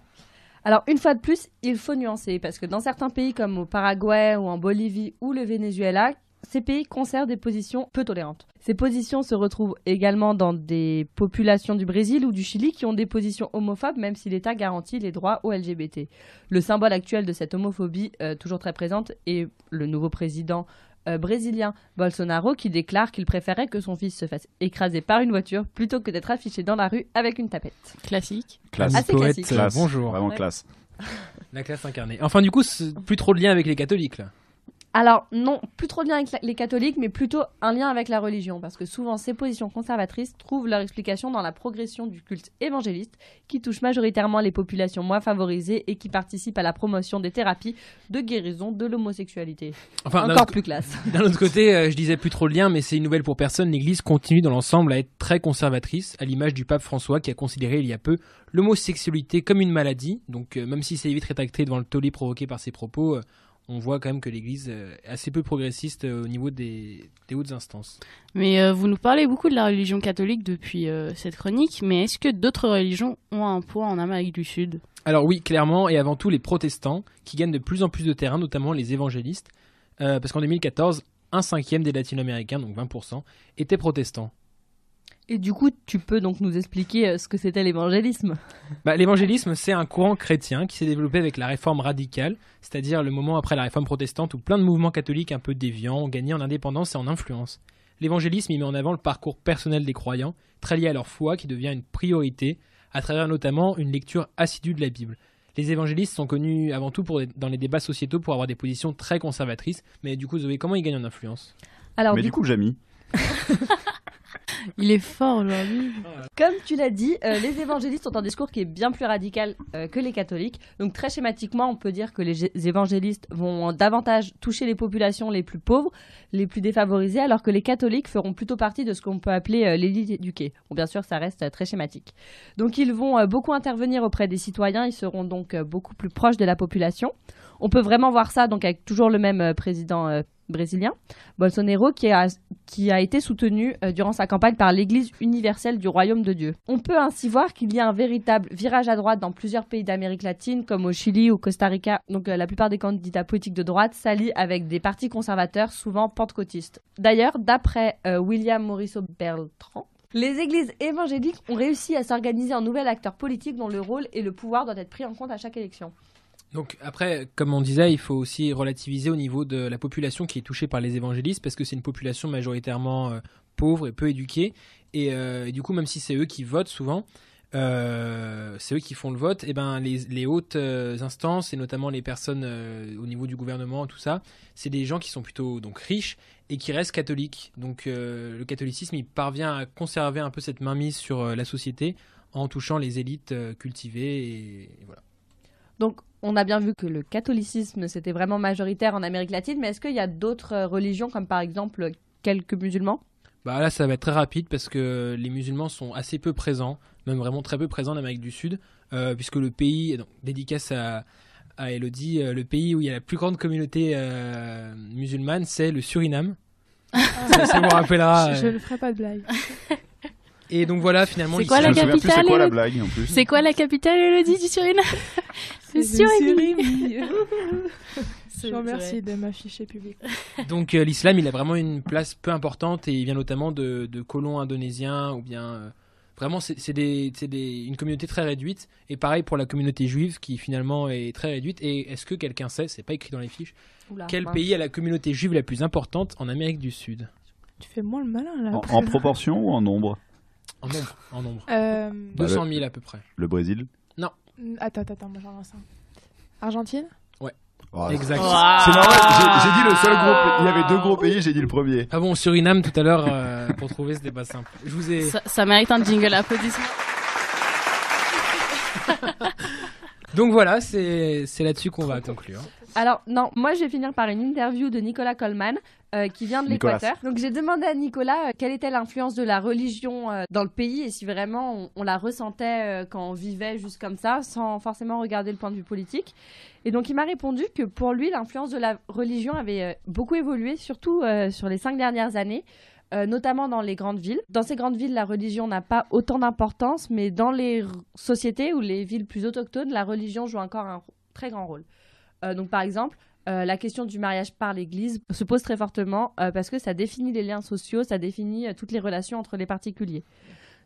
Alors, une fois de plus, il faut nuancer, parce que dans certains pays comme au Paraguay ou en Bolivie ou le Venezuela, ces pays conservent des positions peu tolérantes. Ces positions se retrouvent également dans des populations du Brésil ou du Chili qui ont des positions homophobes, même si l'État garantit les droits aux LGBT. Le symbole actuel de cette homophobie, euh, toujours très présente, est le nouveau président euh, brésilien Bolsonaro qui déclare qu'il préférait que son fils se fasse écraser par une voiture plutôt que d'être affiché dans la rue avec une tapette. Classique. Classe. Assez Poète, classique. Classe. bonjour. Vraiment Ouais. classe. La classe incarnée. Enfin, du coup, plus trop de lien avec les catholiques, là. Alors non, plus trop de lien avec la- les catholiques, mais plutôt un lien avec la religion, parce que souvent ces positions conservatrices trouvent leur explication dans la progression du culte évangéliste, qui touche majoritairement les populations moins favorisées et qui participe à la promotion des thérapies de guérison de l'homosexualité. Enfin, Encore plus classe. D'un autre côté, euh, je disais plus trop de lien, mais c'est une nouvelle pour personne. L'Église continue dans l'ensemble à être très conservatrice, à l'image du pape François qui a considéré il y a peu l'homosexualité comme une maladie. Donc, euh, même si c'est vite rétracté devant le tollé provoqué par ses propos, euh, on voit quand même que l'Église euh, est assez peu progressiste euh, au niveau des, des hautes instances. Mais euh, vous nous parlez beaucoup de la religion catholique depuis euh, cette chronique, mais est-ce que d'autres religions ont un poids en Amérique du Sud? Alors oui, clairement, et avant tout les protestants, qui gagnent de plus en plus de terrain, notamment les évangélistes, euh, parce qu'en 2014, un cinquième des latino-américains, donc 20%, étaient protestants. Et du coup, tu peux donc nous expliquer euh, ce que c'était l'évangélisme Bah, L'évangélisme, c'est un courant chrétien qui s'est développé avec la réforme radicale, c'est-à-dire le moment après la réforme protestante où plein de mouvements catholiques un peu déviants ont gagné en indépendance et en influence. L'évangélisme, il met en avant le parcours personnel des croyants, très lié à leur foi, qui devient une priorité, à travers notamment une lecture assidue de la Bible. Les évangélistes sont connus avant tout pour, dans les débats sociétaux pour avoir des positions très conservatrices, mais du coup, Zoé, comment ils gagnent en influence? Alors Mais du du coup, Jamy, Il est fort aujourd'hui. Comme tu l'as dit, euh, les évangélistes ont un discours qui est bien plus radical euh, que les catholiques. Donc très schématiquement, on peut dire que les gé- évangélistes vont davantage toucher les populations les plus pauvres, les plus défavorisées, alors que les catholiques feront plutôt partie de ce qu'on peut appeler euh, l'élite éduquée. Bon, bien sûr, ça reste très schématique. Donc ils vont beaucoup intervenir auprès des citoyens, ils seront donc beaucoup plus proches de la population. On peut vraiment voir ça donc avec toujours le même président brésilien, Bolsonaro, qui a, qui a été soutenu euh, durant sa campagne par l'Église universelle du Royaume de Dieu. On peut ainsi voir qu'il y a un véritable virage à droite dans plusieurs pays d'Amérique latine, comme au Chili ou Costa Rica. Donc euh, la plupart des candidats politiques de droite s'allient avec des partis conservateurs, souvent pentecôtistes. D'ailleurs, d'après euh, William Mauricio Beltran, les églises évangéliques ont réussi à s'organiser en nouvel acteur politique dont le rôle et le pouvoir doivent être pris en compte à chaque élection. Donc après, comme on disait, il faut aussi relativiser au niveau de la population qui est touchée par les évangélistes, parce que c'est une population majoritairement euh, pauvre et peu éduquée, et, euh, et du coup, même si c'est eux qui votent souvent, euh, c'est eux qui font le vote, et ben les, les hautes instances et notamment les personnes au niveau du gouvernement, tout ça, c'est des gens qui sont plutôt donc riches et qui restent catholiques. Donc le catholicisme, il parvient à conserver un peu cette mainmise sur la société en touchant les élites cultivées et voilà. Donc, on a bien vu que le catholicisme, c'était vraiment majoritaire en Amérique latine, mais est-ce qu'il y a d'autres euh, religions, comme par exemple quelques musulmans? Bah là, ça va être très rapide parce que les musulmans sont assez peu présents, même vraiment très peu présents en Amérique du Sud, euh, puisque le pays, donc, dédicace à, à Elodie, euh, le pays où il y a la plus grande communauté euh, musulmane, c'est le Suriname. ça, ça vous rappellera. je, euh. ne ferai pas de blague. Et donc voilà, finalement, C'est quoi la capitale, quoi la blague en plus. C'est quoi la capitale, Elodie, du Suriname C'est Suriname. Je vous remercie de m'afficher public. Donc euh, l'islam, il a vraiment une place peu importante et il vient notamment de, de colons indonésiens ou bien euh, vraiment c'est des, des- une communauté très réduite et pareil pour la communauté juive qui finalement est très réduite. Et est-ce que quelqu'un sait, c'est pas écrit dans les fiches, Oula, quel mince. pays a la communauté juive la plus importante en Amérique du Sud? Tu fais moins le malin là. En, proportion ou en nombre? En nombre, en nombre. Euh, 200 000 à peu près. Le Brésil Attends, attends, attends, moi j'en lance un. Argentine Oh, Exact. C'est normal, j'ai- dit le seul gros pays. Il y avait deux gros pays, j'ai dit le premier. Ah bon, Suriname tout à l'heure euh, pour trouver c'était pas simple. Je vous ai. Ça, ça mérite un jingle applaudissement. Donc voilà, c'est c'est là-dessus qu'on va conclure. Alors, non, moi je vais finir par une interview de Nicolas Coleman, euh, qui vient de l'Équateur. Donc j'ai demandé à Nicolas euh, quelle était l'influence de la religion euh, dans le pays et si vraiment on, on la ressentait quand on vivait juste comme ça, sans forcément regarder le point de vue politique. Et donc il m'a répondu que pour lui, l'influence de la religion avait beaucoup évolué, surtout sur les cinq dernières années. notamment dans les grandes villes. Dans ces grandes villes, la religion n'a pas autant d'importance, mais dans les sociétés ou les villes plus autochtones, la religion joue encore un très grand rôle. Donc par exemple, euh, la question du mariage par l'Église se pose très fortement euh, parce que ça définit les liens sociaux, ça définit euh, toutes les relations entre les particuliers.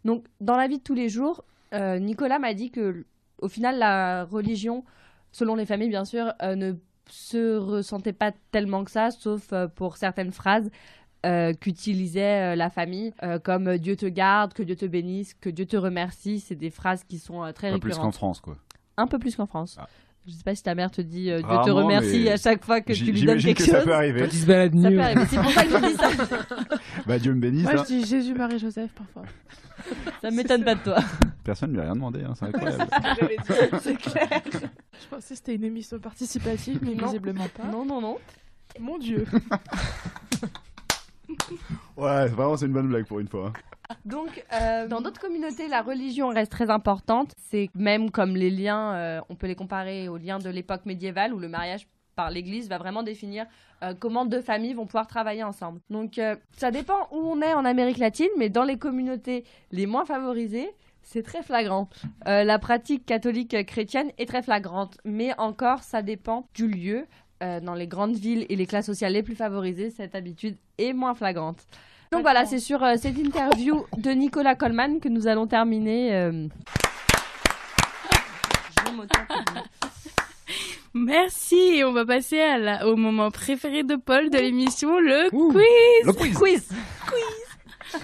Donc dans la vie de tous les jours, Nicolas m'a dit que au final la religion, selon les familles bien sûr, ne se ressentait pas tellement que ça, sauf pour certaines phrases qu'utilisait la famille, comme Dieu te garde, que Dieu te bénisse, que Dieu te remercie. C'est des phrases qui sont très Pas plus récurrentes. qu'en France, quoi. Un peu plus qu'en France. Ah. Je sais pas si ta mère te dit euh, Dieu te remercie mais à chaque fois que tu lui donnes J'imagine quelque que ça peut arriver. Quand il se balade Ça nu. peut arriver. C'est pour ça que je dis ça. Bah, Dieu me bénisse. Moi, hein. je dis Jésus, Marie, Joseph parfois. Ça m'étonne pas de toi. Personne ne lui a rien demandé, hein, c'est incroyable. C'est clair. Je pensais que c'était une émission participative, mais Non. visiblement pas. Non, non, non. Mon Dieu. ouais, vraiment, c'est une bonne blague pour une fois. hein. Donc, euh, dans d'autres communautés, la religion reste très importante. C'est même comme les liens, euh, on peut les comparer aux liens de l'époque médiévale où le mariage par l'Église va vraiment définir euh, comment deux familles vont pouvoir travailler ensemble. Donc, ça dépend où on est en Amérique latine, mais dans les communautés les moins favorisées, c'est très flagrant. La pratique catholique chrétienne est très flagrante, mais encore, ça dépend du lieu. Dans les grandes villes et les classes sociales les plus favorisées, cette habitude est moins flagrante. Donc voilà, c'est sur euh, cette interview de Nicolas Coleman que nous allons terminer. euh. Je. Merci. On va passer à la- au moment préféré de Paul de l'émission, le Ouh. quiz. Le quiz. Quiz.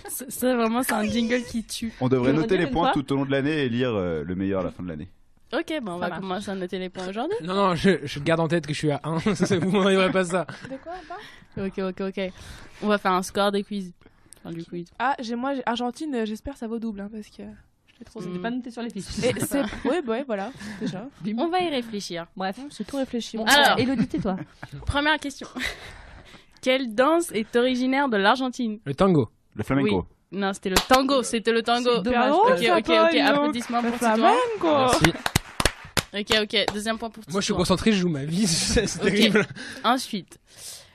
Ça, ça, vraiment, c'est un jingle qui tue. On devrait noter les une points fois tout au long de l'année et lire euh, le meilleur à la fin de l'année. Ok, bon, on Ça va marche. commencer à noter les points aujourd'hui. Non, non, je, je garde en tête que je suis à 1. Vous m'envoyerez pas ça. De quoi on parle? Ok, ok, ok. On va faire un score des quiz. Enfin, du quiz. Ah, j'ai moi, j'ai- Argentine, euh, j'espère ça vaut double, hein, parce que je l'ai trop. C'était pas noté sur les fiches. Et c'est. Ouais, bah ouais, voilà, déjà. On va y réfléchir. Bref. J'ai tout réfléchi. Bon. Alors. Elodie, tais-toi. Première question. Quelle danse est originaire de l'Argentine Le tango. Le flamenco. Oui. Non, c'était le tango. C'était le tango. Dommage. Ok, ok, ok. Applaudissements Le pour Titouan. flamenco. Merci. Ok, ok. Deuxième point pour Moi, je suis Titouan. concentré, je joue ma vie. C'est terrible. Ensuite.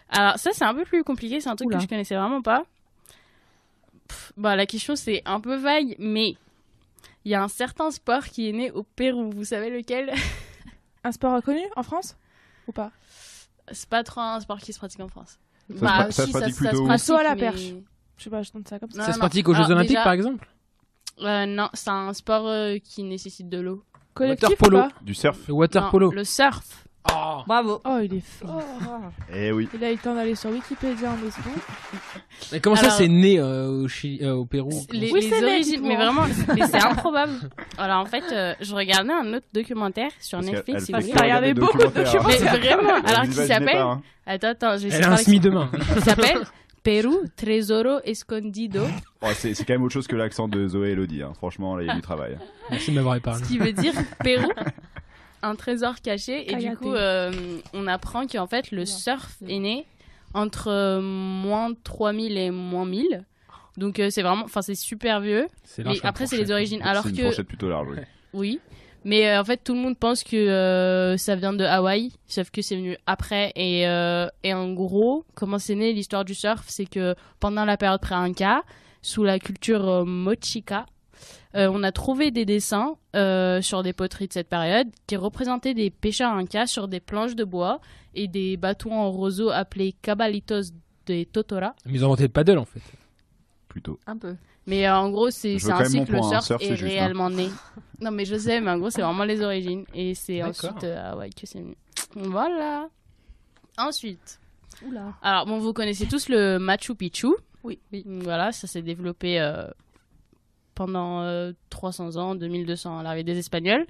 Alors, ça, c'est un peu plus compliqué. C'est un truc Oula. que je connaissais vraiment pas. Pff, bah, la question, c'est un peu vague, mais il y a un certain sport qui est né au Pérou. Vous savez lequel? Un sport reconnu en France? Ou pas? C'est pas trop un sport qui se pratique en France. Ça se pra- ça se pratique plutôt pratique, Saut à la mais- perche. Je sais pas, je tente ça comme ça. Non, Ça se non. pratique aux Jeux Alors, Olympiques, déjà- par exemple? Euh, non, c'est un sport euh, qui nécessite de l'eau. Collectif Water ou polo. pas? Du surf. Le water Non, polo. Le surf. Oh. Bravo. Oh, il est fort. Eh oui. Il a eu le temps d'aller sur Wikipédia en deux secondes. Mais comment ça, c'est né euh, au, Chili, euh, au Pérou Les, Oui, les c'est origines, mais vraiment, mais c'est improbable. Alors en fait, euh, je regardais un autre documentaire sur Parce Netflix. elle si fait vous que voulez. Regardé beaucoup de documentaires. Mais vraiment, alors qui s'appelle pas, hein. Attends, attends, je vais Elle a un SMI demain. Il s'appelle Pérou Tesoro Escondido, Oh, c'est c'est quand même autre chose que l'accent de Zoé Elodie. hein. Franchement, là, il y a du travail. Merci de m'avoir épargné. ce qui veut dire Pérou, un trésor caché. Et du coup, euh, on apprend qu'en fait, le surf est né entre euh, moins 3000 et moins 1000. Donc euh, c'est vraiment, enfin c'est super vieux. C'est Mais large comme après, c'est les origines. Alors c'est une que fourchette plutôt large, oui. Oui. Mais euh, en fait, tout le monde pense que euh, ça vient de Hawaï, sauf que c'est venu après. Et, euh, et en gros, comment c'est né l'histoire du surf? C'est que pendant la période pré-Inca, sous la culture euh, mochica, on a trouvé des dessins euh, sur des poteries de cette période qui représentaient des pêcheurs incas sur des planches de bois et des bateaux en roseau appelés cabalitos de Totora. Mais ils ont inventé le paddle en fait. Plutôt. Un peu. Mais euh, en gros, c'est ainsi que le surf, Surf, est juste, hein. réellement né. Non, mais je sais, mais en gros, c'est vraiment les origines. Et c'est ensuite euh, à Hawaï que c'est. Voilà. Ensuite. Oula. Alors, bon, vous connaissez tous le Machu Picchu. Oui. Oui. Voilà, ça s'est développé euh, pendant euh, 300 ans, 2200 à l'arrivée des Espagnols.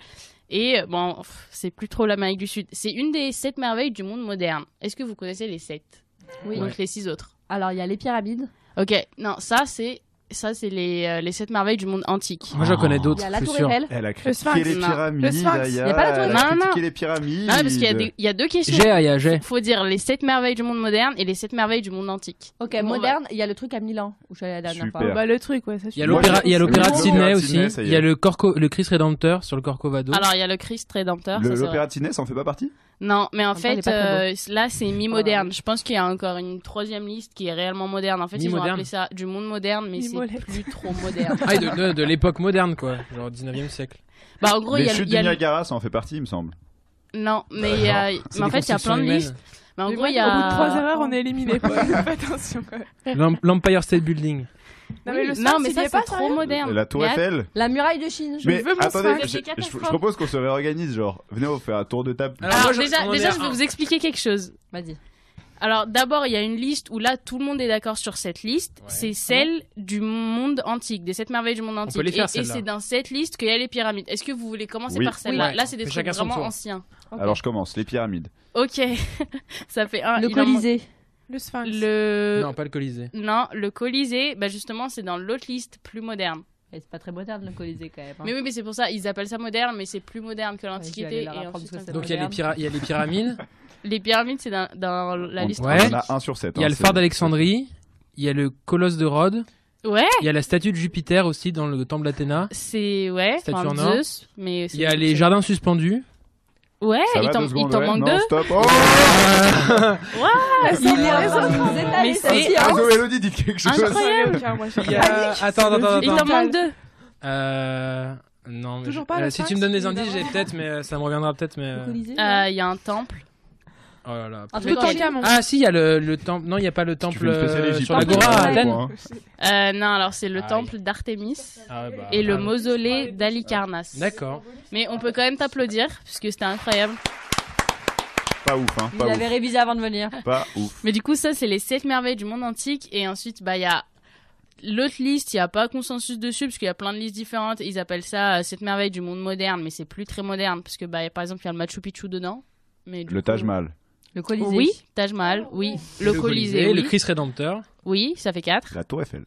Et euh, bon, c'est plus trop l'Amérique du Sud. C'est une des sept merveilles du monde moderne. Est-ce que vous connaissez les sept? Oui. Donc les six autres. Alors, il y a les pyramides. Ok, non, ça c'est ça c'est les, euh, les sept merveilles du monde antique. Moi, j'en connais Il d'autres, y a la Tour. Eiffel. Elle a Le Sphinx. les Non. pyramides. Le Sphinx. Aya. Y a pas la Tour Eiffel. Non, critiqué les pyramides. Ah, parce qu'il y a, des- il y a deux questions. J'ai, Aya, j'ai. Faut dire les sept merveilles du monde moderne et les sept merveilles du monde antique. Ok, Bon, moderne, il y a le truc à Milan où je suis allée la dernière Super. fois. Bah, le truc, ouais, ça Il y a l'opéra, il y a l'opéra de Sydney aussi. Il y a le Corco, le Christ Rédempteur sur le Corcovado. Alors il y a le Christ Rédempteur. L'opéra de Sydney, ça en fait pas partie? Non, mais en fait, euh, là c'est mi-moderne. Je pense qu'il y a encore une troisième liste qui est réellement moderne. En fait, ils ont appelé ça du monde moderne, mais c'est plus trop moderne. Ah, de, de, de l'époque moderne, quoi. Genre 19e siècle. bah en gros, il Les y a, chutes il y a du le- Niagara, ça en fait partie, il me semble. non, mais il y a, mais en fait, il y a plein de listes. Mais en Mais gros, il y Au bout de a trois erreurs, on est éliminé. Faites attention, quand même. L'Em- L'Empire State Building. Non, mais le non, mais ça c'est trop sérieux moderne. La Tour Eiffel La muraille de Chine. Mais veux mon attendez, Sphinx. je, je- je propose qu'on se réorganise, genre, venez on fait un tour de table. Alors, Alors moi, je- déjà, je vais vous expliquer quelque chose. Vas-y. Alors d'abord, il y a une liste où là tout le monde est d'accord sur cette liste. Ouais. C'est celle du monde antique, des sept merveilles du monde antique. peut les faire, et c'est dans cette liste qu'il y a les pyramides. Est-ce que vous voulez commencer Oui. par celle-là Oui. Là, c'est des trucs vraiment anciens. Alors je commence, les pyramides. Ok, ça fait un. le Colisée. Le Sphinx. Le Non, pas le Colisée. non, le Colisée, bah justement, c'est dans l'autre liste plus moderne. Et c'est pas très moderne le Colisée quand même. hein. Mais oui, mais c'est pour ça, ils appellent ça moderne, mais c'est plus moderne que l'Antiquité. aller leur et apprendre ensuite, ce que on- c'est. Donc il y, a les moderne. pyra- il y a les pyramides, les pyramides, c'est dans, dans la On- liste. Ouais. On a un sur sept. il y a hein, le phare d'Alexandrie, il y a le colosse de Rhodes, Ouais, il y a la statue de Jupiter aussi dans le temple d'Athéna, c'est ouais, Statue enfin, en or. Zeus, mais il y a c'est- les jardins suspendus, Ouais, Ça il t'en il ouais? manque Non, deux. stop. Oh Il est en train de nous étaler Mais c'est-. Ah, Elodie, dites quelque chose. Incroyable. Il y a... Attends, attends, attends. Il t'en manque deux. Euh... Non, mais Toujours pas, le euh, si tu me donnes des indices, j'ai peut-être, mais euh, ça me reviendra peut-être, mais... Euh. Euh, Il y a un temple. Oh là là. Ah si, il y a le, le temple... Non, il n'y a pas le temple euh, sur l'Agora Temple à Athènes. Hein. Euh, non, alors c'est le temple d'Artémis Ah bah, et le ah, mausolée d'Alicarnasse. D'accord. Mais on peut quand même t'applaudir puisque c'était incroyable. Pas ouf, hein. Il Pas avait ouf. révisé avant de venir. Pas ouf. Mais du coup, ça c'est les sept merveilles du monde antique et ensuite bah il y a l'autre liste, il y a pas consensus dessus parce qu'il y a plein de listes différentes. Ils appellent ça euh, sept merveilles du monde moderne, mais c'est plus très moderne parce que bah par exemple il y a le Machu Picchu dedans. Mais du Le coup- Taj Mahal. Le Colisée. Oui, Taj Mahal, oui. Le, Colisée, le oui. Christ Rédempteur. Oui, ça fait 4. La Tour Eiffel.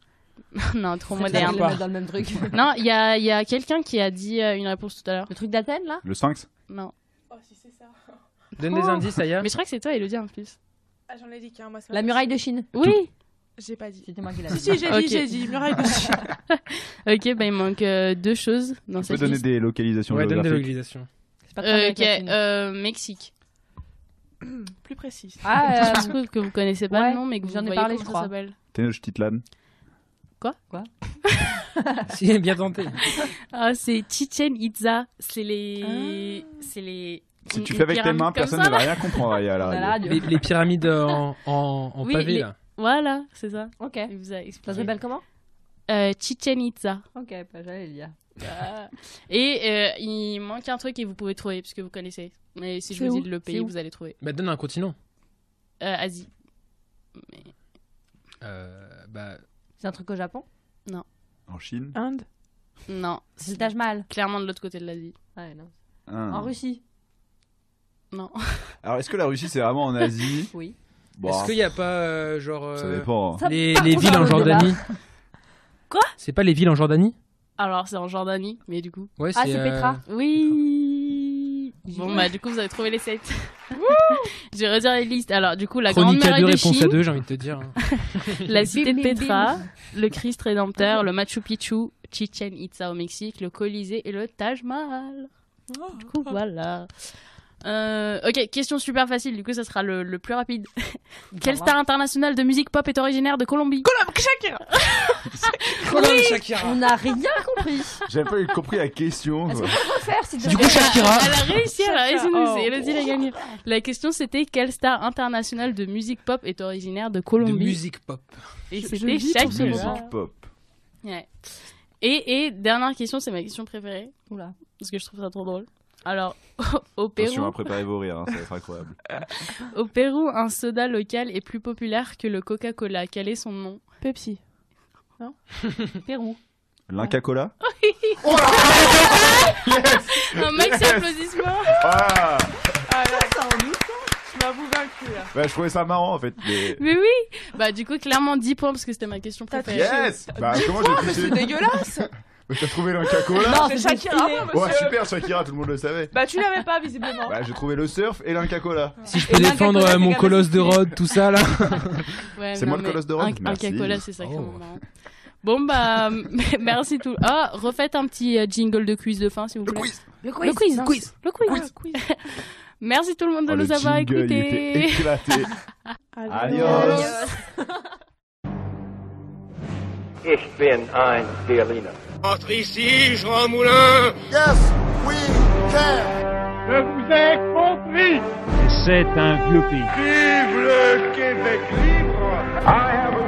non, trop moderne. le dans le même truc. Non, il y a, il y a quelqu'un qui a dit euh, une réponse tout à l'heure. Le truc d'Athènes là? Le Sphinx Non. Donne des indices, Aya. Mais je crois que c'est toi, Elodie, en plus. Ah, j'en ai dit qu'un, moi. c'est La muraille de Chine. Oui. J'ai pas dit. C'était moi qui l'ai Si, dit. si, j'ai Ok. dit, j'ai dit. Muraille de Chine. Ok, bah il manque euh, deux choses dans Tu peux cette donner liste. des localisations Ouais, donne des localisations. C'est pas très Euh, euh, Mexique. Plus précis. Ah, Je trouve que vous connaissez pas ouais, le nom, mais que vous j'en ai voyez parlé, je ça crois. s'appelle. Tenochtitlan. si, bien tenté. Ah, c'est Chichen Itza. C'est les, c'est les. Si une- tu fais avec tes mains, personne ne va là. rien comprendre Aya, à la On a la radio. radio. Les, les pyramides en, en, en Oui, pavé, les- là. Voilà, c'est ça. Ok. Il vous a expliqué. Ça s'appelle comment? Euh, Chichen Itza. Ok, bah, j'allais le dire. Ah. Et euh, il manque un truc et vous pouvez trouver puisque vous connaissez. Mais si je vous dis le pays, vous allez trouver. Bah, donne un continent. Euh, Asie. Euh, bah, C'est un truc au Japon En Chine Inde. Non, C'est le Taj Mahal. clairement de l'autre côté de l'Asie. Ouais, non. Ah. En Russie Non. Alors, est-ce que la Russie, c'est vraiment en Asie Oui. Bon, est-ce qu'il n'y a pas, euh, genre... ça dépend. Ça- les, villes en le. Jordanie Quoi C'est pas les villes en Jordanie Alors c'est en Jordanie, mais du coup. Ouais, Ah, c'est euh, Petra. Oui. Bon bah du coup vous avez trouvé les sept. je vais redire les listes. Alors du coup la Chronique grande à muraille deux, de réponse à deux, j'ai envie de te dire. la cité de Petra, le Christ rédempteur, le Machu Picchu, Chichen Itza au Mexique, le Colisée et le Taj Mahal. Du coup voilà. Euh, ok, question super facile, du coup ça sera le, le plus rapide. Quelle star internationale de musique pop est originaire de Colombie? On n'a rien compris. J'avais pas eu compris la question. Est-ce quoi. qu'on peut refaire s'il te Du coup, Shakira. Elle a réussi, elle a réussi, Oh. c'est Elodie l'a gagné. La question c'était quelle star internationale de musique pop est originaire de De Colombie musique pop. Et c'était Shakira. Musique pop. Ouais. Et, et dernière question, c'est ma question préférée, Oula. parce que je trouve ça trop drôle. Alors, au Attention Pérou, à préparer vos rires, hein, ça va être incroyable. au Pérou, un soda local est plus populaire que le Coca-Cola. Quel est son nom? Pepsi. Pérou. L'Inca Cola Un max applaudissement Ah Tu m'avoues vaincu là. Bah, je trouvais ça marrant en fait. Mais... Mais oui Bah du coup, clairement 10 points parce que c'était ma question préférée. Yes Bah, comment j'ai Mais c'est dégueulasse T'as trouvé l'Inca Cola Non, C'est Shakira, stylé. moi, Ouais, monsieur super, Shakira, tout le monde le savait. Bah tu l'avais pas visiblement. Bah, j'ai trouvé le surf et l'Inca Cola. Si je peux Et défendre euh, mon colosse de Rhodes, tout ça là. Ouais, C'est moi le colosse de Rhodes Merci. Coca-Cola, c'est sacrément Oh. marrant. Bon bah, merci tout. Ah, refaites un petit euh, jingle de quiz de fin, s'il vous Le plaît. quiz Le quiz. Le quiz. Le quiz. merci tout le monde de Oh, le nous avoir jingle, il était écoutés. éclaté. Adios. Adios. Ich bin ein Berliner. Entre ici, Jean Moulin. Je vous ai compris. C'est un vieux pays. Vive le Québec libre. I have